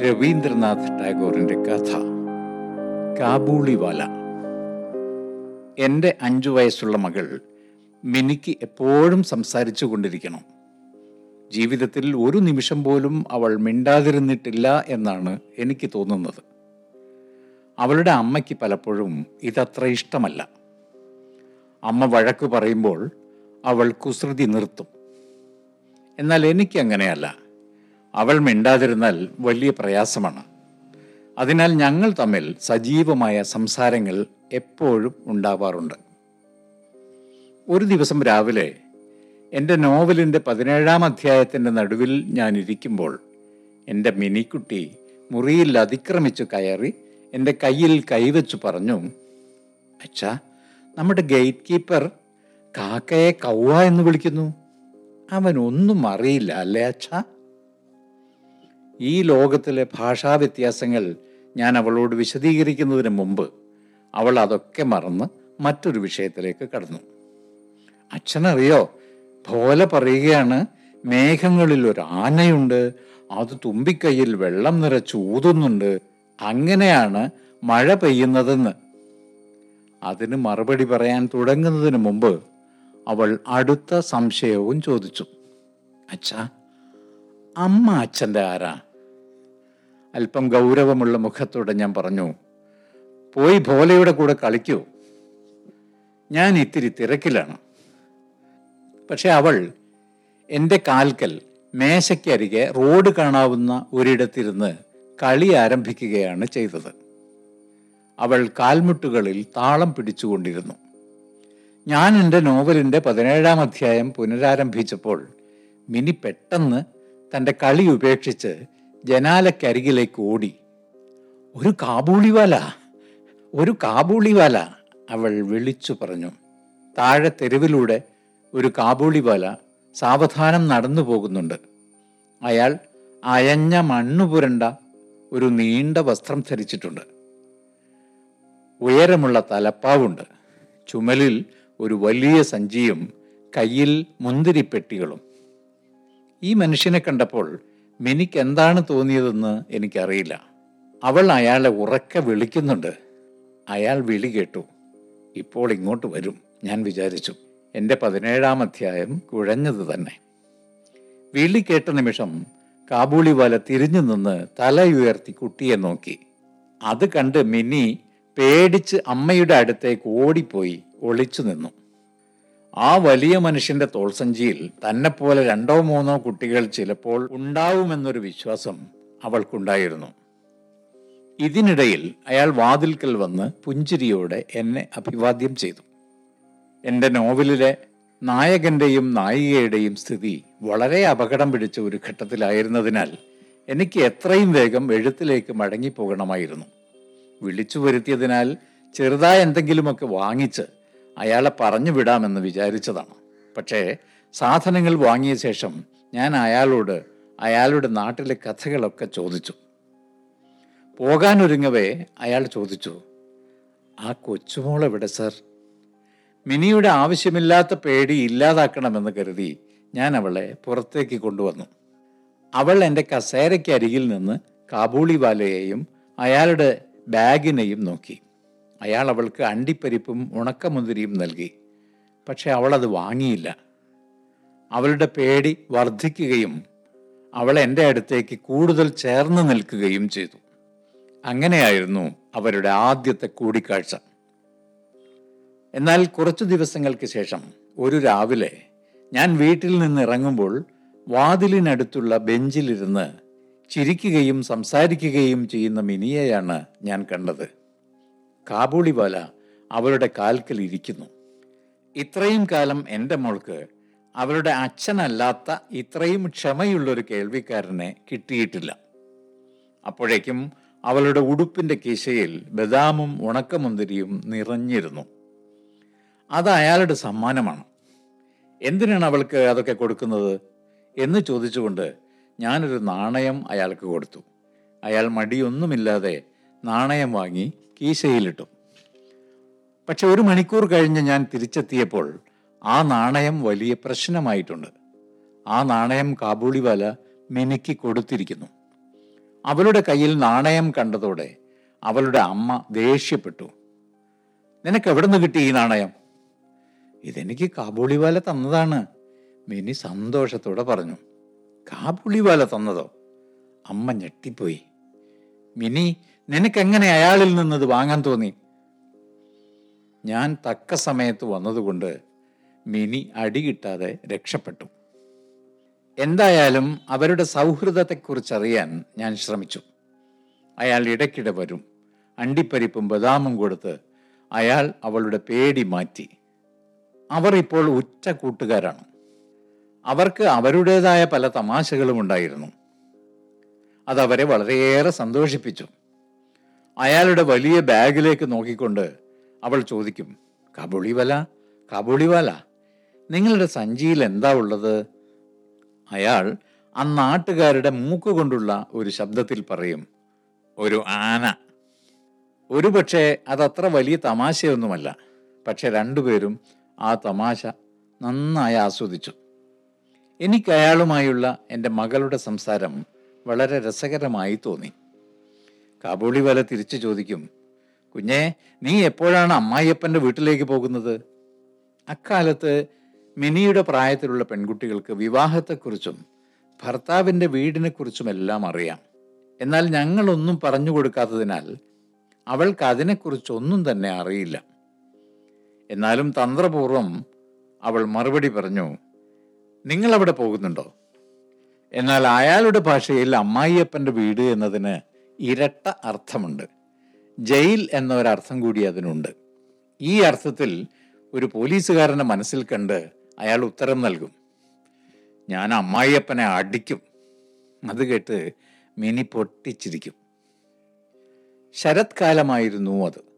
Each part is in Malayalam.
രവീന്ദ്രനാഥ് ടാഗോറിന്റെ കഥ. കാബൂളിവാല. എന്റെ അഞ്ചു വയസ്സുള്ള മകൾ മിനിക്ക് എപ്പോഴും സംസാരിച്ചു കൊണ്ടിരിക്കണം. ജീവിതത്തിൽ ഒരു നിമിഷം പോലും അവൾ മിണ്ടാതിരുന്നിട്ടില്ല എന്നാണ് എനിക്ക് തോന്നുന്നത്. അവളുടെ അമ്മയ്ക്ക് പലപ്പോഴും ഇതത്ര ഇഷ്ടമല്ല. അമ്മ വഴക്ക് പറയുമ്പോൾ അവൾ കുസൃതി നിർത്തും. എന്നാൽ എനിക്ക് അങ്ങനെയല്ല അവൾ മിണ്ടാതിരുന്നാൽ വലിയ പ്രയാസമാണ്. അതിനാൽ ഞങ്ങൾ തമ്മിൽ സജീവമായ സംസാരങ്ങൾ എപ്പോഴും ഉണ്ടാവാറുണ്ട്. ഒരു ദിവസം രാവിലെ എന്റെ നോവലിന്റെ പതിനേഴാം അധ്യായത്തിന്റെ നടുവിൽ ഞാൻ ഇരിക്കുമ്പോൾ എന്റെ മിനിക്കുട്ടി മുറിയിൽ അതിക്രമിച്ചു കയറി എന്റെ കയ്യിൽ കൈവച്ചു പറഞ്ഞു അച്ഛാ നമ്മുടെ ഗേറ്റ് കീപ്പർ കാക്കയെ കൗവ എന്ന് വിളിക്കുന്നു. അവൻ ഒന്നും അറിയില്ല അല്ലേ അച്ഛാ? ഈ ലോകത്തിലെ ഭാഷാ വ്യത്യാസങ്ങൾ ഞാൻ അവളോട് വിശദീകരിക്കുന്നതിന് മുമ്പ് അവൾ അതൊക്കെ മറന്ന് മറ്റൊരു വിഷയത്തിലേക്ക് കടന്നു. അച്ഛനറിയോ? ഭോല പറയുകയാണ് മേഘങ്ങളിൽ ഒരു ആനയുണ്ട് അത് തുമ്പിക്കൈയിൽ വെള്ളം നിറച്ച് ഊതുന്നുണ്ട് അങ്ങനെയാണ് മഴ പെയ്യുന്നതെന്ന്. അതിന് മറുപടി പറയാൻ തുടങ്ങുന്നതിന് മുമ്പ് അവൾ അടുത്ത സംശയവും ചോദിച്ചു. അച്ഛാ അമ്മ അച്ഛന്റെ ആരാ? അല്പം ഗൗരവമുള്ള മുഖത്തോടെ ഞാൻ പറഞ്ഞു പോയി ഭോലയുടെ കൂടെ കളിക്കൂ. ഞാൻ ഇത്തിരി തിരക്കിലാണ്. പക്ഷെ അവൾ എന്റെ കാൽക്കൽ മേശയ്ക്കരികെ റോഡ് കാണാവുന്ന ഒരിടത്തിരുന്ന് കളി ആരംഭിക്കുകയാണ് ചെയ്തത്. അവൾ കാൽമുട്ടുകളിൽ താളം പിടിച്ചുകൊണ്ടിരുന്നു. ഞാൻ എന്റെ നോവലിന്റെ പതിനേഴാം അധ്യായം പുനരാരംഭിച്ചപ്പോൾ മിനി പെട്ടെന്ന് തന്റെ കളി ഉപേക്ഷിച്ച് ജനാലക്കരികിലേക്ക് ഓടി. ഒരു കാബൂളിവാല ഒരു കാബൂളിവാല അവൾ വിളിച്ചു പറഞ്ഞു. താഴെ തെരുവിലൂടെ ഒരു കാബൂളിവാല സാവധാനം നടന്നു പോകുന്നുണ്ട്. അയാൾ അയഞ്ഞ മണ്ണു പുരണ്ട ഒരു നീണ്ട വസ്ത്രം ധരിച്ചിട്ടുണ്ട്. ഉയരമുള്ള തലപ്പാവുണ്ട്. ചുമലിൽ ഒരു വലിയ സഞ്ചിയും കയ്യിൽ മുന്തിരിപ്പെട്ടികളും. ഈ മനുഷ്യനെ കണ്ടപ്പോൾ മിനിക്ക് എന്താണ് തോന്നിയതെന്ന് എനിക്കറിയില്ല. അവൾ അയാളെ ഉറക്കെ വിളിക്കുന്നുണ്ട്. അയാൾ വിളി കേട്ടു. ഇപ്പോൾ ഇങ്ങോട്ട് വരും ഞാൻ വിചാരിച്ചു. എന്റെ പതിനേഴാം അധ്യായം കുഴഞ്ഞത് തന്നെ. വിളി കേട്ട നിമിഷം കാബൂളിവാല തിരിഞ്ഞു നിന്ന് തലയുയർത്തി കുട്ടിയെ നോക്കി. അത് കണ്ട് മിനി പേടിച്ച് അമ്മയുടെ അടുത്തേക്ക് ഓടിപ്പോയി ഒളിച്ചു നിന്നു. ആ വലിയ മനുഷ്യന്റെ തോൾസഞ്ചിയിൽ തന്നെപ്പോലെ രണ്ടോ മൂന്നോ കുട്ടികൾ ചിലപ്പോൾ ഉണ്ടാവുമെന്നൊരു വിശ്വാസം അവൾക്കുണ്ടായിരുന്നു. ഇതിനിടയിൽ അയാൾ വാതിൽക്കൽ വന്ന് പുഞ്ചിരിയോടെ എന്നെ അഭിവാദ്യം ചെയ്തു. എന്റെ നോവലിലെ നായകന്റെയും നായികയുടെയും സ്ഥിതി വളരെ അപകടം പിടിച്ച ഒരു ഘട്ടത്തിലായിരുന്നതിനാൽ എനിക്ക് എത്രയും വേഗം എഴുത്തിലേക്ക് മടങ്ങിപ്പോകണമായിരുന്നു. വിളിച്ചു വരുത്തിയതിനാൽ ചെറുതായ എന്തെങ്കിലുമൊക്കെ വാങ്ങിച്ച് അയാളെ പറഞ്ഞു വിടാമെന്ന് വിചാരിച്ചതാണ്. പക്ഷേ സാധനങ്ങൾ വാങ്ങിയ ശേഷം ഞാൻ അയാളോട് അയാളുടെ നാട്ടിലെ കഥകളൊക്കെ ചോദിച്ചു. പോകാനൊരുങ്ങവേ അയാൾ ചോദിച്ചു ആ കൊച്ചുമോൾ എവിടെ സർ? മിനിയുടെ ആവശ്യമില്ലാത്ത പേടി ഇല്ലാതാക്കണമെന്ന് കരുതി ഞാൻ അവളെ പുറത്തേക്ക് കൊണ്ടുവന്നു. അവൾ എന്റെ കസേരയ്ക്ക് അരികിൽ നിന്ന് കാബൂളിവാലയെയും അയാളുടെ ബാഗിനെയും നോക്കി. അയാൾ അവൾക്ക് അണ്ടിപ്പരിപ്പും ഉണക്കമുന്തിരിയും നൽകി. പക്ഷെ അവളത് വാങ്ങിയില്ല. അവളുടെ പേടി വർദ്ധിക്കുകയും അവൾ എന്റെ അടുത്തേക്ക് കൂടുതൽ ചേർന്ന് നിൽക്കുകയും ചെയ്തു. അങ്ങനെയായിരുന്നു അവരുടെ ആദ്യത്തെ കൂടിക്കാഴ്ച. എന്നാൽ കുറച്ചു ദിവസങ്ങൾക്ക് ശേഷം ഒരു രാവിലെ ഞാൻ വീട്ടിൽ നിന്ന് ഇറങ്ങുമ്പോൾ വാതിലിനടുത്തുള്ള ബെഞ്ചിലിരുന്ന് ചിരിക്കുകയും സംസാരിക്കുകയും ചെയ്യുന്ന മിനിയെയാണ് ഞാൻ കണ്ടത്. കാബൂളിവാല അവളുടെ കാൽക്കൽ ഇരിക്കുന്നു. ഇത്രയും കാലം എന്റെ മോൾക്ക് അവളുടെ അച്ഛനല്ലാത്ത ഇത്രയും ക്ഷമയുള്ളൊരു കേൾവിക്കാരനെ കിട്ടിയിട്ടില്ല. അപ്പോഴേക്കും അവളുടെ ഉടുപ്പിന്റെ കിശയിൽ ബദാമും ഉണക്കമുന്തിരിയും നിറഞ്ഞിരുന്നു. അത് അയാളുടെ സമ്മാനമാണ്. എന്തിനാണ് അവൾക്ക് അതൊക്കെ കൊടുക്കുന്നത്? എന്ന് ചോദിച്ചുകൊണ്ട് ഞാനൊരു നാണയം അയാൾക്ക് കൊടുത്തു. അയാൾ മടിയൊന്നുമില്ലാതെ നാണയം വാങ്ങി കീശയിലിട്ടു. പക്ഷെ ഒരു മണിക്കൂർ കഴിഞ്ഞ് ഞാൻ തിരിച്ചെത്തിയപ്പോൾ ആ നാണയം വലിയ പ്രശ്നമായിട്ടുണ്ട്. ആ നാണയം കാബൂളിവാല മിനുക്കി കൊടുത്തിരിക്കുന്നു. അവളുടെ കയ്യിൽ നാണയം കണ്ടതോടെ അവളുടെ അമ്മ ദേഷ്യപ്പെട്ടു. നിനക്ക് എവിടെ നിന്ന് കിട്ടി ഈ നാണയം? ഇതെനിക്ക് കാബൂളിവാല തന്നതാണ്. മിനി സന്തോഷത്തോടെ പറഞ്ഞു. കാബൂളിവാല തന്നതോ? അമ്മ ഞെട്ടിപ്പോയി. മിനി നിനക്കെങ്ങനെ അയാളിൽ നിന്നത് വാങ്ങാൻ തോന്നി? ഞാൻ തക്ക സമയത്ത് വന്നതുകൊണ്ട് മിനി അടികിട്ടാതെ രക്ഷപ്പെട്ടു. എന്തായാലും അവരുടെ സൗഹൃദത്തെക്കുറിച്ചറിയാൻ ഞാൻ ശ്രമിച്ചു. അയാൾ ഇടയ്ക്കിടെ വരും. അണ്ടിപ്പരിപ്പും ബദാമും കൊടുത്ത് അയാൾ അവളുടെ പേടി മാറ്റി. അവർ ഇപ്പോൾ ഉറ്റ കൂട്ടുകാരാണ്. അവർക്ക് അവരുടേതായ പല തമാശകളും ഉണ്ടായിരുന്നു. അതവരെ വളരെയേറെ സന്തോഷിപ്പിച്ചു. അയാളുടെ വലിയ ബാഗിലേക്ക് നോക്കിക്കൊണ്ട് അവൾ ചോദിക്കും കബുളിവല കബുളിവല നിങ്ങളുടെ സഞ്ചിയിൽ എന്താ ഉള്ളത്? അയാൾ ആ നാട്ടുകാരുടെ മൂക്ക് കൊണ്ടുള്ള ഒരു ശബ്ദത്തിൽ പറയും ഒരു ആന. ഒരുപക്ഷെ അതത്ര വലിയ തമാശയൊന്നുമല്ല പക്ഷെ രണ്ടുപേരും ആ തമാശ നന്നായി ആസ്വദിച്ചു. എനിക്ക് അയാളുമായുള്ള എന്റെ മകളുടെ സംസാരം വളരെ രസകരമായി തോന്നി. കാബൂളി വല തിരിച്ചു ചോദിക്കും കുഞ്ഞെ നീ എപ്പോഴാണ് അമ്മായിയപ്പന്റെ വീട്ടിലേക്ക് പോകുന്നത്? അക്കാലത്ത് മിനിയുടെ പ്രായത്തിലുള്ള പെൺകുട്ടികൾക്ക് വിവാഹത്തെക്കുറിച്ചും ഭർത്താവിന്റെ വീടിനെക്കുറിച്ചുമെല്ലാം അറിയാം. എന്നാൽ ഞങ്ങളൊന്നും പറഞ്ഞു കൊടുക്കാത്തതിനാൽ അവൾക്ക് അതിനെക്കുറിച്ചൊന്നും തന്നെ അറിയില്ല. എന്നാലും തന്ത്രപൂർവം അവൾ മറുപടി പറഞ്ഞു നിങ്ങൾ അവിടെ പോകുന്നുണ്ടോ? എന്നാൽ അയാളുടെ ഭാഷയിൽ അമ്മായിയപ്പന്റെ വീട് എന്നതിന് ഇരട്ട അർത്ഥമുണ്ട്. ജയിൽ എന്ന ഒരർത്ഥം കൂടി അതിനുണ്ട്. ഈ അർത്ഥത്തിൽ ഒരു പോലീസുകാരനെ മനസ്സിൽ കണ്ട് അയാൾ ഉത്തരം നൽകും. ഞാൻ അമ്മായിയപ്പനെ അടിക്കും. അത് കേട്ട് മിനി പൊട്ടിച്ചിരിക്കും. ശരത്കാലമായിരുന്നു അത്.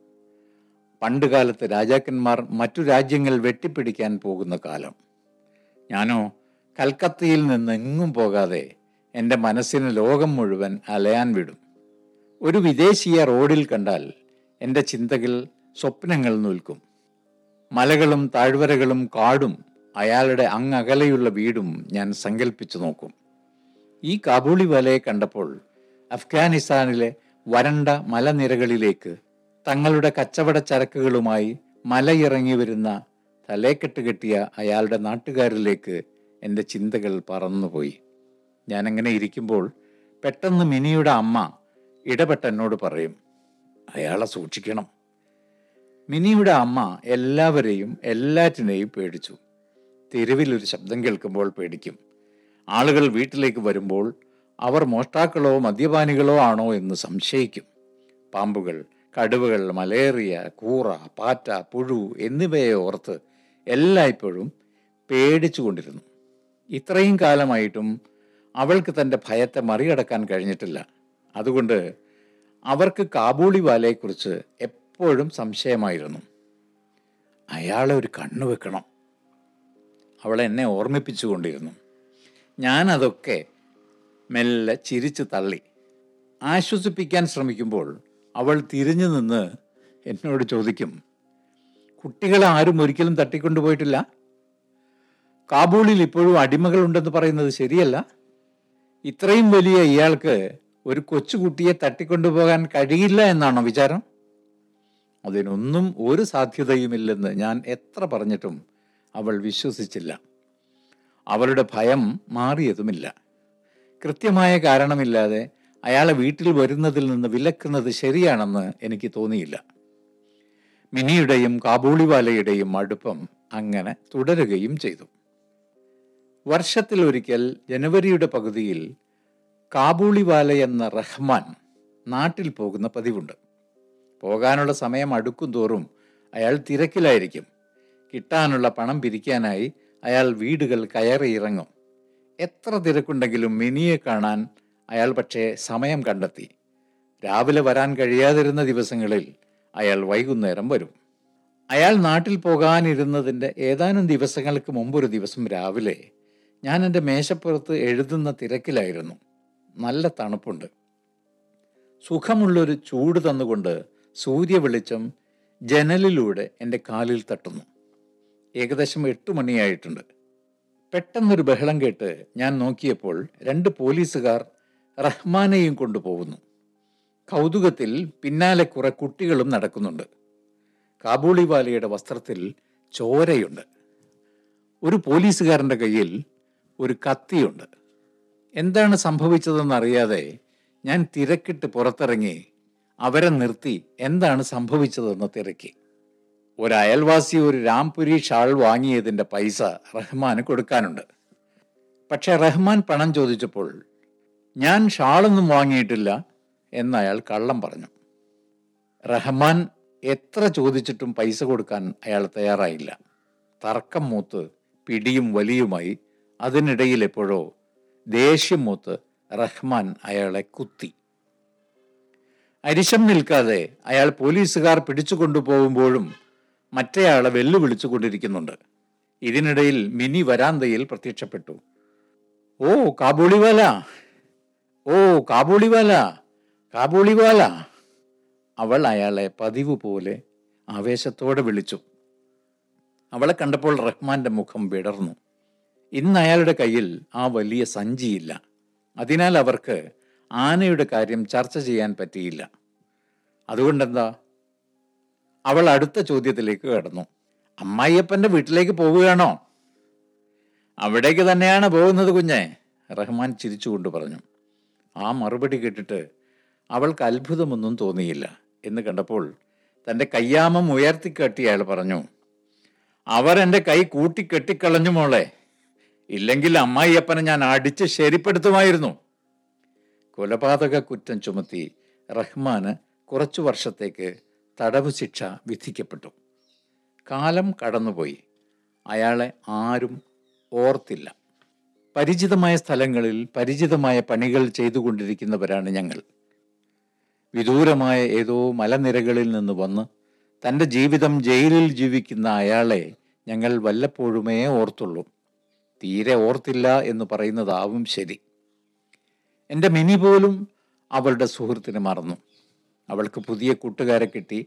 പണ്ടുകാലത്ത് രാജാക്കന്മാർ മറ്റു രാജ്യങ്ങൾ വെട്ടിപ്പിടിക്കാൻ പോകുന്ന കാലം. ഞാനോ കൽക്കത്തയിൽ നിന്ന് എങ്ങും പോകാതെ എന്റെ മനസ്സിന് ലോകം മുഴുവൻ അലയാൻ വിടും. ഒരു വിദേശിയെ റോഡിൽ കണ്ടാൽ എന്റെ ചിന്തകൾ സ്വപ്നങ്ങൾ നിൽക്കും. മലകളും താഴ്വരകളും കാടും അയാളുടെ അങ്ങകലെയുള്ള വീടും ഞാൻ സങ്കല്പിച്ചു നോക്കും. ഈ കാബൂളി വലയെ കണ്ടപ്പോൾ അഫ്ഗാനിസ്ഥാനിലെ വരണ്ട മലനിരകളിലേക്ക് തങ്ങളുടെ കച്ചവട ചരക്കുകളുമായി മലയിറങ്ങി വരുന്ന തലേക്കെട്ട് കെട്ടിയ അയാളുടെ നാട്ടുകാരിലേക്ക് എന്റെ ചിന്തകൾ പറന്നുപോയി. ഞാനങ്ങനെ ഇരിക്കുമ്പോൾ പെട്ടെന്ന് മിനിയുടെ അമ്മ ഇടപെട്ട് എന്നോട് പറയും അയാളെ സൂക്ഷിക്കണം. മിനിയുടെ അമ്മ എല്ലാവരെയും എല്ലാറ്റിനെയും പേടിച്ചു. തെരുവിൽ ഒരു ശബ്ദം കേൾക്കുമ്പോൾ പേടിക്കും. ആളുകൾ വീട്ടിലേക്ക് വരുമ്പോൾ അവർ മോഷ്ടാക്കളോ മദ്യപാനികളോ ആണോ എന്ന് സംശയിക്കും. പാമ്പുകൾ കടുവകൾ മലേറിയ കൂറ പാറ്റ പുഴു എന്നിവയെ ഓർത്ത് എല്ലായ്പ്പോഴും പേടിച്ചുകൊണ്ടിരുന്നു ഇത്രയും കാലമായിട്ടും അവൾക്ക് തന്റെ ഭയത്തെ മറികടക്കാൻ കഴിഞ്ഞിട്ടില്ല. അതുകൊണ്ട് അവർക്ക് കാബൂളി വാലയെക്കുറിച്ച് എപ്പോഴും സംശയമായിരുന്നു. അയാളെ ഒരു കണ്ണു വെക്കണം. അവൾ എന്നെ ഓർമ്മിപ്പിച്ചുകൊണ്ടിരുന്നു. ഞാൻ അതൊക്കെ മെല്ലെ ചിരിച്ചു തള്ളി. ആശ്വസിപ്പിക്കാൻ ശ്രമിക്കുമ്പോൾ അവൾ തിരിഞ്ഞു നിന്ന് എന്നോട് ചോദിക്കും കുട്ടികളെ ആരും ഒരിക്കലും തട്ടിക്കൊണ്ടുപോയിട്ടില്ല? കാബൂളിൽ ഇപ്പോഴും അടിമകളുണ്ടെന്ന് പറയുന്നത് ശരിയല്ല? ഇത്രയും വലിയ ഇയാൾക്ക് ഒരു കൊച്ചുകുട്ടിയെ തട്ടിക്കൊണ്ടുപോകാൻ കഴിയില്ല എന്നാണോ വിചാരം? അതിനൊന്നും ഒരു സാധ്യതയുമില്ലെന്ന് ഞാൻ എത്ര പറഞ്ഞിട്ടും അവൾ വിശ്വസിച്ചില്ല. അവളുടെ ഭയം മാറിയതുമില്ല. കൃത്യമായ കാരണമില്ലാതെ അയാളെ വീട്ടിൽ വരുന്നതിൽ നിന്ന് വിലക്കുന്നത് ശരിയാണെന്ന് എനിക്ക് തോന്നിയില്ല. മിനിയുടെയും കാബൂളിവാലയുടെയും അടുപ്പം അങ്ങനെ തുടരുകയും ചെയ്തു. വർഷത്തിലൊരിക്കൽ ജനുവരിയുടെ പകുതിയിൽ കാബൂളിവാല എന്ന റഹ്മാൻ നാട്ടിൽ പോകുന്ന പതിവുണ്ട്. പോകാനുള്ള സമയം അടുക്കും തോറും അയാൾ തിരക്കിലായിരിക്കും. കിട്ടാനുള്ള പണം പിരിക്കാനായി അയാൾ വീടുകൾ കയറി ഇറങ്ങും. എത്ര തിരക്കുണ്ടെങ്കിലും മിനിയെ കാണാൻ അയാൾ പക്ഷേ സമയം കണ്ടെത്തി. രാവിലെ വരാൻ കഴിയാതിരുന്ന ദിവസങ്ങളിൽ അയാൾ വൈകുന്നേരം വരും. അയാൾ നാട്ടിൽ പോകാനിരുന്നതിന്റെ ഏതാനും ദിവസങ്ങൾക്ക് മുമ്പൊരു ദിവസം രാവിലെ ഞാൻ എന്റെ മേശപ്പുറത്ത് എഴുതുന്ന തിരക്കിലായിരുന്നു. നല്ല തണുപ്പുണ്ട്. സുഖമുള്ളൊരു ചൂട് തന്നുകൊണ്ട് സൂര്യ വെളിച്ചം ജനലിലൂടെ എന്റെ കാലിൽ തട്ടുന്നു. ഏകദേശം എട്ട് മണിയായിട്ടുണ്ട്. പെട്ടെന്നൊരു ബഹളം കേട്ട് ഞാൻ നോക്കിയപ്പോൾ രണ്ട് പോലീസുകാർ റഹ്മാനെയും കൊണ്ടുപോകുന്നു. കൗതുകത്തിൽ പിന്നാലെ കുറെ കുട്ടികളും നടക്കുന്നുണ്ട്. കാബൂളിവാലയുടെ വസ്ത്രത്തിൽ ചോരയുണ്ട്. ഒരു പോലീസുകാരന്റെ കയ്യിൽ ഒരു കത്തിയുണ്ട്. എന്താണ് സംഭവിച്ചതെന്നറിയാതെ ഞാൻ തിരക്കിട്ട് പുറത്തിറങ്ങി അവരെ നിർത്തി എന്താണ് സംഭവിച്ചതെന്ന് തിരക്കി. ഒരു അയൽവാസി ഒരു രാംപുരി ഷാൾ വാങ്ങിയതിന്റെ പൈസ റഹ്മാന് കൊടുക്കാനുണ്ട്. പക്ഷെ റഹ്മാൻ പണം ചോദിച്ചപ്പോൾ ഞാൻ ഷാളൊന്നും വാങ്ങിയിട്ടില്ല എന്ന് അയാൾ കള്ളം പറഞ്ഞു. റഹ്മാൻ എത്ര ചോദിച്ചിട്ടും പൈസ കൊടുക്കാൻ അയാൾ തയ്യാറായില്ല. തർക്കം മൂത്ത് പിടിയും വലിയുമായി അതിനിടയിൽ എപ്പോഴോ ദേഷ്യം മൂത്ത് റഹ്മാൻ അയാളെ കുത്തി. അരിശം നിൽക്കാതെ അയാൾ പോലീസുകാർ പിടിച്ചു കൊണ്ടുപോകുമ്പോഴും മറ്റേയാളെ വെല്ലുവിളിച്ചു കൊണ്ടിരിക്കുന്നുണ്ട്. ഇതിനിടയിൽ മിനി വരാന്തയിൽ പ്രത്യക്ഷപ്പെട്ടു. ഓ കാബൂളിവാല! ഓ കാബൂളിവാല! കാബൂളിവാല! അവൾ അയാളെ പതിവ് പോലെ ആവേശത്തോടെ വിളിച്ചു. അവളെ കണ്ടപ്പോൾ റഹ്മാന്റെ മുഖം വിടർന്നു. ഇന്ന് അയാളുടെ കയ്യിൽ ആ വലിയ സഞ്ചിയില്ല. അതിനാൽ അവർക്ക് ആനയുടെ കാര്യം ചർച്ച ചെയ്യാൻ പറ്റിയില്ല. അതുകൊണ്ടെന്താ? അവൾ അടുത്ത ചോദ്യത്തിലേക്ക് കടന്നു. അമ്മായിയപ്പന്റെ വീട്ടിലേക്ക് പോവുകയാണോ? അവിടേക്ക് തന്നെയാണ് പോകുന്നത് കുഞ്ഞെ റഹ്മാൻ ചിരിച്ചുകൊണ്ട് പറഞ്ഞു. ആ മറുപടി കേട്ടിട്ട് അവൾക്ക് അത്ഭുതമൊന്നും തോന്നിയില്ല എന്ന് കണ്ടപ്പോൾ തന്റെ കയ്യാമം ഉയർത്തിക്കെട്ടി അയാൾ പറഞ്ഞു അവർ എന്റെ കൈ കൂട്ടിക്കെട്ടിക്കളഞ്ഞു മോളെ. ഇല്ലെങ്കിൽ അമ്മായിയപ്പനെ ഞാൻ അടിച്ച് ശരിപ്പെടുത്തുമായിരുന്നു. കൊലപാതക കുറ്റം ചുമത്തി റഹ്മാന് കുറച്ചു വർഷത്തേക്ക് തടവ് ശിക്ഷ വിധിക്കപ്പെട്ടു. കാലം കടന്നുപോയി. അയാളെ ആരും ഓർത്തില്ല. പരിചിതമായ സ്ഥലങ്ങളിൽ പരിചിതമായ പണികൾ ചെയ്തുകൊണ്ടിരിക്കുന്നവരാണ് ഞങ്ങൾ. വിദൂരമായ ഏതോ മലനിരകളിൽ നിന്ന് വന്ന് തന്റെ ജീവിതം ജയിലിൽ ജീവിക്കുന്ന അയാളെ ഞങ്ങൾ വല്ലപ്പോഴുമേ ഓർത്തുള്ളൂ. തീരെ ഓർത്തില്ല എന്ന് പറയുന്നതാവും ശരി. എന്റെ മിനി പോലും അവളുടെ സുഹൃത്തിനെ മറന്നു. അവൾക്ക് പുതിയ കൂട്ടുകാരെ കിട്ടി.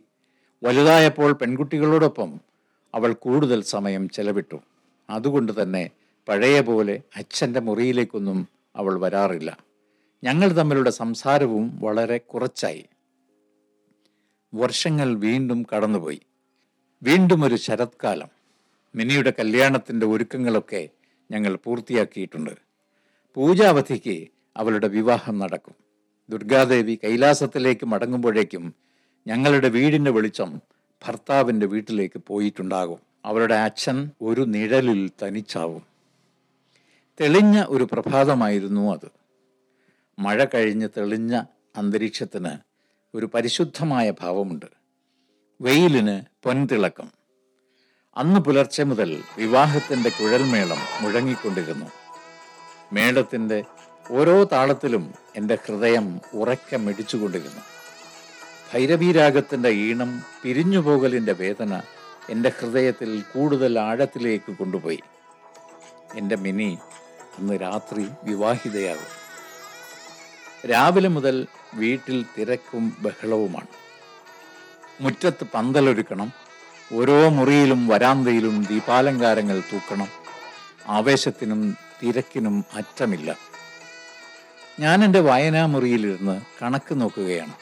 വലുതായപ്പോൾ പെൺകുട്ടികളോടൊപ്പം അവൾ കൂടുതൽ സമയം ചെലവിട്ടു. അതുകൊണ്ട് തന്നെ പഴയ പോലെ അച്ഛന്റെ മുറിയിലേക്കൊന്നും അവൾ വരാറില്ല. ഞങ്ങൾ തമ്മിലുള്ള സംസാരവും വളരെ കുറച്ചായി. വർഷങ്ങൾ വീണ്ടും കടന്നുപോയി. വീണ്ടും ഒരു ശരത്കാലം. മിനിയുടെ കല്യാണത്തിന്റെ ഒരുക്കങ്ങളൊക്കെ ഞങ്ങൾ പൂർത്തിയാക്കിയിട്ടുണ്ട്. പൂജാവധിക്ക് അവളുടെ വിവാഹം നടക്കും. ദുർഗാദേവി കൈലാസത്തിലേക്ക് മടങ്ങുമ്പോഴേക്കും ഞങ്ങളുടെ വീടിന്റെ വെളിച്ചം ഭർത്താവിന്റെ വീട്ടിലേക്ക് പോയിട്ടുണ്ടാകും. അവളുടെ അച്ഛൻ ഒരു നിഴലിൽ തനിച്ചാവും. തെളിഞ്ഞ ഒരു പ്രഭാതമായിരുന്നു അത്. മഴ കഴിഞ്ഞ് തെളിഞ്ഞ അന്തരീക്ഷത്തിന് ഒരു പരിശുദ്ധമായ ഭാവമുണ്ട്. വെയിലിന് പൊൻതിളക്കം. അന്ന് പുലർച്ചെ മുതൽ വിവാഹത്തിന്റെ കുഴൽമേളം മുഴങ്ങിക്കൊണ്ടിരുന്നു. മേളത്തിന്റെ ഓരോ താളത്തിലും എന്റെ ഹൃദയം ഉറക്കെ മിടിച്ചുകൊണ്ടിരുന്നു. ഭൈരവീരാഗത്തിന്റെ ഈണം പിരിഞ്ഞുപോകലിന്റെ വേദന എന്റെ ഹൃദയത്തിൽ കൂടുതൽ ആഴത്തിലേക്ക് കൊണ്ടുപോയി. എന്റെ മിനി അന്ന് രാത്രി വിവാഹിതയാകും. രാവിലെ മുതൽ വീട്ടിൽ തിരക്കും ബഹളവുമാണ്. മുറ്റത്ത് പന്തലൊരുക്കണം ഓരോ മുറിയിലും വരാന്തയിലും ദീപാലങ്കാരങ്ങൾ തൂക്കണം. ആവേശത്തിനും തിരക്കിനും അറ്റമില്ല. ഞാൻ എന്റെ വായനാമുറിയിലിരുന്ന് കണക്ക് നോക്കുകയാണ്.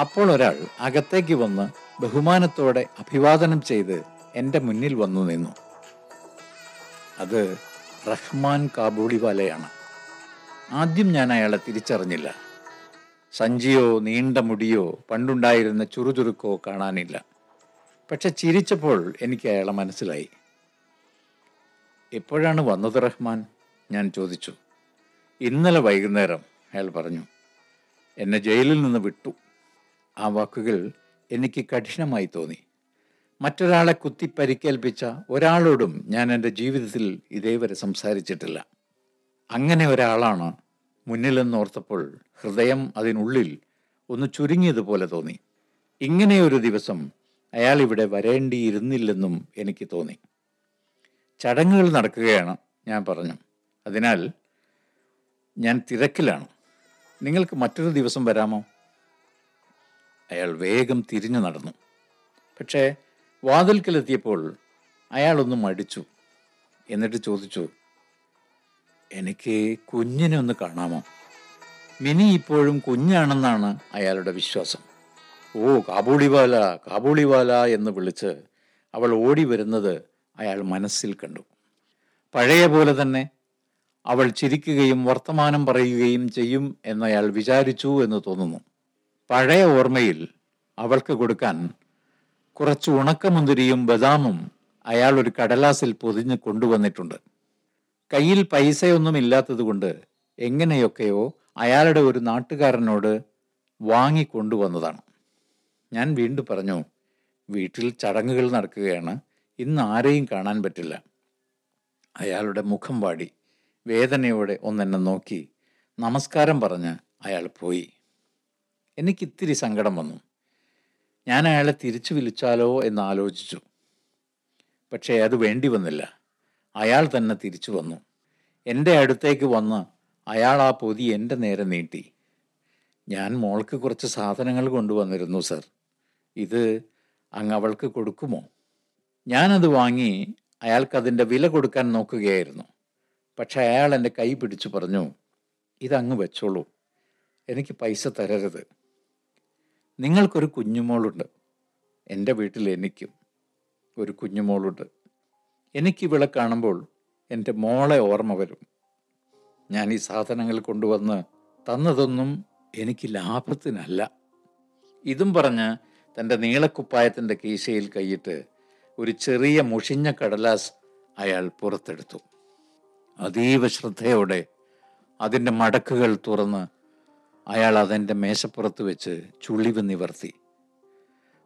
അപ്പോൾ ഒരാൾ അകത്തേക്ക് വന്ന് ബഹുമാനത്തോടെ അഭിവാദനം ചെയ്ത് എന്റെ മുന്നിൽ വന്നു നിന്നു. അത് റഹ്മാൻ കാബൂളിവാലയാണ്. ആദ്യം ഞാൻ അയാളെ തിരിച്ചറിഞ്ഞില്ല. സഞ്ചിയോ നീണ്ട മുടിയോ പണ്ടുണ്ടായിരുന്ന ചുറുചുറുക്കോ കാണാനില്ല. പക്ഷെ ചിരിച്ചപ്പോൾ എനിക്ക് അയാളെ മനസ്സിലായി. എപ്പോഴാണ് വന്നത് റഹ്മാൻ? ഞാൻ ചോദിച്ചു. ഇന്നലെ വൈകുന്നേരം അയാൾ പറഞ്ഞു. എന്നെ ജയിലിൽ നിന്ന് വിട്ടു. ആ വാക്കുകൾ എനിക്ക് കഠിനമായി തോന്നി. മറ്റൊരാളെ കുത്തി പരിക്കേൽപ്പിച്ച ഒരാളോടും ഞാൻ എന്റെ ജീവിതത്തിൽ ഇതേവരെ സംസാരിച്ചിട്ടില്ല. അങ്ങനെ ഒരാളാണ് മുന്നിലെന്നോർത്തപ്പോൾ ഹൃദയം അതിനുള്ളിൽ ഒന്ന് ചുരുങ്ങിയതുപോലെ തോന്നി. ഇങ്ങനെയൊരു ദിവസം അയാൾ ഇവിടെ വരേണ്ടിയിരുന്നില്ലെന്നും എനിക്ക് തോന്നി. ചടങ്ങുകൾ നടക്കുകയാണ് ഞാൻ പറഞ്ഞു. അതിനാൽ ഞാൻ തിരക്കിലാണ്. നിങ്ങൾക്ക് മറ്റൊരു ദിവസം വരാമോ? അയാൾ വേഗം തിരിഞ്ഞു നടന്നു. പക്ഷേ വാതിൽക്കലെത്തിയപ്പോൾ അയാളൊന്ന് മടിച്ചു. എന്നിട്ട് ചോദിച്ചു എനിക്ക് കുഞ്ഞിനെ ഒന്ന് കാണാമോ? മിനി ഇപ്പോഴും കുഞ്ഞാണെന്നാണ് അയാളുടെ വിശ്വാസം. ഓ കാബൂളിവാല കാബൂളിവാല എന്ന് വിളിച്ച് അവൾ ഓടി വരുന്നത് അയാൾ മനസ്സിൽ കണ്ടു. പഴയ പോലെ തന്നെ അവൾ ചിരിക്കുകയും വർത്തമാനം പറയുകയും ചെയ്യും എന്നയാൾ വിചാരിച്ചു എന്ന് തോന്നുന്നു. പഴയ ഓർമ്മയിൽ അവൾക്ക് കൊടുക്കാൻ കുറച്ച് ഉണക്കമുന്തിരിയും ബദാമും അയാൾ ഒരു കടലാസിൽ പൊതിഞ്ഞ് കൊണ്ടുവന്നിട്ടുണ്ട്. കയ്യിൽ പൈസയൊന്നും ഇല്ലാത്തതുകൊണ്ട് എങ്ങനെയൊക്കെയോ അയാളുടെ ഒരു നാട്ടുകാരനോട് വാങ്ങിക്കൊണ്ടുവന്നതാണ്. ഞാൻ വീണ്ടും പറഞ്ഞു വീട്ടിൽ ചടങ്ങുകൾ നടക്കുകയാണ്. ഇന്ന് ആരെയും കാണാൻ പറ്റില്ല. അയാളുടെ മുഖം വാടി. വേദനയോടെ ഒന്നെന്നെ നോക്കി. നമസ്കാരം പറഞ്ഞ് അയാൾ പോയി. എനിക്ക് ഇത്തിരി സങ്കടം വന്നു. ഞാൻ അയാളെ തിരിച്ചു വിളിച്ചാലോ എന്ന് ആലോചിച്ചു. പക്ഷേ അത് വേണ്ടി വന്നില്ല. അയാൾ തന്നെ തിരിച്ചു വന്നു. എന്റെ അടുത്തേക്ക് വന്ന് അയാൾ ആ പൊതി എന്റെ നേരെ നീട്ടി. ഞാൻ മോൾക്ക് കുറച്ച് സാധനങ്ങൾ കൊണ്ടുവന്നിരുന്നു സർ. ഇത് അങ്ങ് അവൾക്ക് കൊടുക്കുമോ? ഞാനത് വാങ്ങി അയാൾക്കതിന്റെ വില കൊടുക്കാൻ നോക്കുകയായിരുന്നു. പക്ഷെ അയാൾ എന്റെ കൈ പിടിച്ചു പറഞ്ഞു ഇതങ്ങ് വെച്ചോളൂ. എനിക്ക് പൈസ തരരുത്. നിങ്ങൾക്കൊരു കുഞ്ഞുമോളുണ്ട്. എന്റെ വീട്ടിൽ എനിക്കും ഒരു കുഞ്ഞുമോളുണ്ട്. എനിക്ക് ഇവിടെ കാണുമ്പോൾ എന്റെ മോളെ ഓർമ്മ വരും. ഞാൻ ഈ സാധനങ്ങൾ കൊണ്ടുവന്ന് തന്നതൊന്നും എനിക്ക് ലാഭത്തിനല്ല. ഇതും പറഞ്ഞ് തന്റെ നീളക്കുപ്പായത്തിന്റെ കീശയിൽ കൈയിട്ട് ഒരു ചെറിയ മുഷിഞ്ഞ കടലാസ് അയാൾ പുറത്തെടുത്തു. അതീവ ശ്രദ്ധയോടെ അതിന്റെ മടക്കുകൾ തുറന്ന് അയാൾ അതെന്റെ മേശപ്പുറത്ത് വെച്ച് ചുളിവ് നിവർത്തി.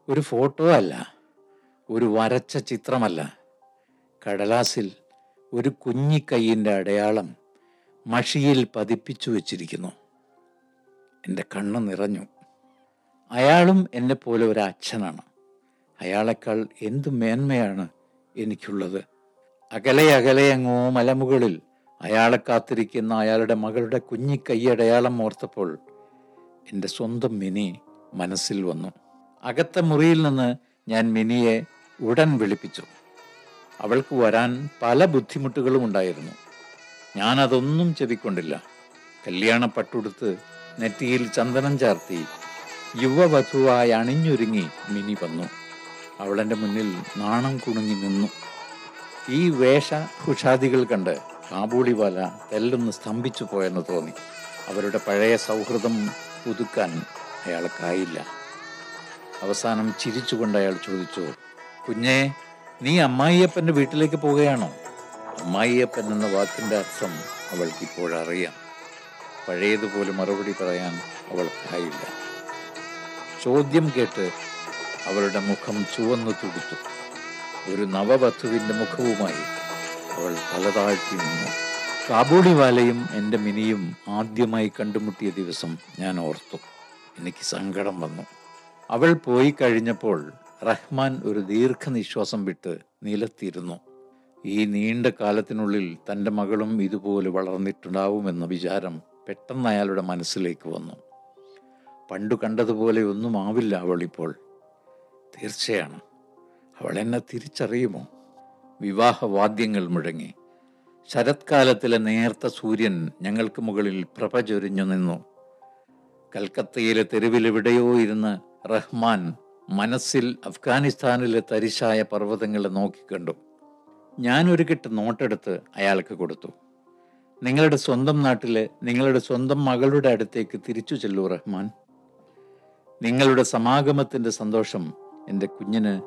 ഒരു ഫോട്ടോ അല്ല ഒരു വരച്ച ചിത്രമല്ല. കടലാസിൽ ഒരു കുഞ്ഞിക്കൈയിന്റെ അടയാളം മഷിയിൽ പതിപ്പിച്ചു വച്ചിരിക്കുന്നു. എന്റെ കണ്ണ് നിറഞ്ഞു. അയാളും എന്നെ പോലെ ഒരു അച്ഛനാണ് അയാളെക്കാൾ എന്തു മേന്മയാണ് എനിക്കുള്ളത്. അകലെ അകലെ അങ്ങോ മലമുകളിൽ അയാളെ കാത്തിരിക്കുന്ന അയാളുടെ മകളുടെ കുഞ്ഞി കൈയടയാളം ഓർത്തപ്പോൾ എന്റെ സ്വന്തം മിനി മനസ്സിൽ വന്നു. അകത്തെ മുറിയിൽ നിന്ന് ഞാൻ മിനിയെ ഉടൻ വിളിപ്പിച്ചു. അവൾക്ക് വരാൻ പല ബുദ്ധിമുട്ടുകളും ഉണ്ടായിരുന്നു. ഞാനതൊന്നും ചെവിക്കൊണ്ടില്ല. കല്യാണ പട്ടുടുത്ത് നെറ്റിയിൽ ചന്ദനം ചാർത്തി യുവവധുവായി അണിഞ്ഞൊരുങ്ങി മിനി വന്നു. അവളെന്റെ മുന്നിൽ നാണം കുണുങ്ങി നിന്നു. ഈ വേഷഭുഷാദികൾ കണ്ട് കാബൂളിവാല തെല്ലൊന്ന് സ്തംഭിച്ചു പോയെന്ന് തോന്നി. അവരുടെ പഴയ സൗഹൃദം പുതുക്കാൻ അയാൾക്കായില്ല അവസാനം ചിരിച്ചുകൊണ്ട് അയാൾ ചോദിച്ചു കുഞ്ഞേ നീ അമ്മായിയപ്പന്റെ വീട്ടിലേക്ക് പോവുകയാണോ? അമ്മായിയപ്പൻ എന്ന വാക്കിന്റെ അർത്ഥം അവൾക്ക് ഇപ്പോഴറിയാം പഴയതുപോലെ മറുപടി പറയാൻ അവൾക്കായില്ല ചോദ്യം കേട്ട് അവളുടെ മുഖം ചുവന്നു തുടിച്ചു. ഒരു നവവധുവിന്റെ മുഖവുമായി അവൾ തലതാഴ്ത്തി നിന്നു. കാബൂളിവാലയും എന്റെ മിനിയും ആദ്യമായി കണ്ടുമുട്ടിയ ദിവസം ഞാൻ ഓർത്തു. എനിക്ക് സങ്കടം വന്നു. അവൾ പോയി കഴിഞ്ഞപ്പോൾ റഹ്മാൻ ഒരു ദീർഘനിശ്വാസം വിട്ട് നിലത്തിരുന്നു. ഈ നീണ്ട കാലത്തിനുള്ളിൽ തന്റെ മകളും ഇതുപോലെ വളർന്നിട്ടുണ്ടാവുമെന്ന വിചാരം പെട്ടെന്ന് അയാളുടെ മനസ്സിലേക്ക് വന്നു. പണ്ടു കണ്ടതുപോലെ ഒന്നും ആവില്ല അവൾ ഇപ്പോൾ. തീർച്ചയാണ്. അവൾ എന്നെ തിരിച്ചറിയുമോ? വിവാഹവാദ്യങ്ങൾ മുഴങ്ങി. ശരത്കാലത്തിലെ നേർത്ത സൂര്യൻ ഞങ്ങൾക്ക് മുകളിൽ പ്രഭ ചൊരിഞ്ഞു നിന്നു. കൽക്കത്തയിലെ തെരുവിലെവിടെയോ ഇരുന്ന് റഹ്മാൻ മനസ്സിൽ അഫ്ഗാനിസ്ഥാനിലെ തരിശായ പർവതങ്ങളെ നോക്കിക്കണ്ടു. ഞാനൊരു കെട്ട് നോട്ടെടുത്ത് അയാൾക്ക് കൊടുത്തു. നിങ്ങളുടെ സ്വന്തം നാട്ടിലെ നിങ്ങളുടെ സ്വന്തം മകളുടെ അടുത്തേക്ക് തിരിച്ചു ചെല്ലൂ റഹ്മാൻ. നിങ്ങളുടെ സമാഗമത്തിന്റെ സന്തോഷം എന്റെ കുഞ്ഞിന്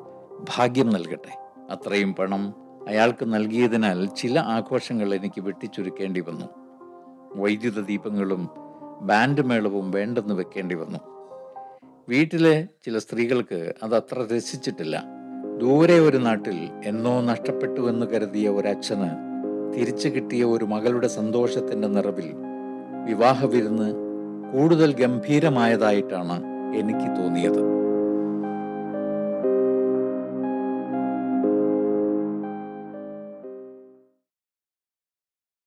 ഭാഗ്യം നൽകട്ടെ. അത്രയും പണം അയാൾക്ക് നൽകിയതിനാൽ ചില ആഘോഷങ്ങൾ എനിക്ക് വെട്ടിച്ചുരുക്കേണ്ടി വന്നു. വൈദ്യുത ദീപങ്ങളും ബാൻഡ് മേളവും വേണ്ടെന്ന് വെക്കേണ്ടി വന്നു. വീട്ടിലെ ചില സ്ത്രീകൾക്ക് അത് അത്ര രസിച്ചിട്ടില്ല. ദൂരെ ഒരു നാട്ടിൽ എന്നോ നഷ്ടപ്പെട്ടു എന്ന് കരുതിയ ഒരച്ഛന് തിരിച്ചു കിട്ടിയ ഒരു മകളുടെ സന്തോഷത്തിന്റെ നിറവിൽ വിവാഹ വിരുന്ന് കൂടുതൽ ഗംഭീരമായതായിട്ടാണ് എനിക്ക് തോന്നിയത്.